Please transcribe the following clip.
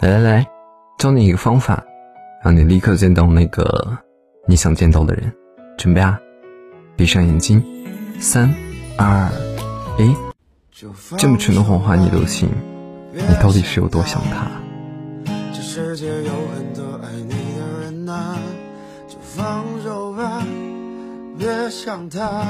来来来教你一个方法让你立刻见到那个你想见到的人。准备啊。闭上眼睛。三二一。这么蠢的谎话你都信你到底是有多想他？这世界有很多爱你的人呐就放手吧别想他。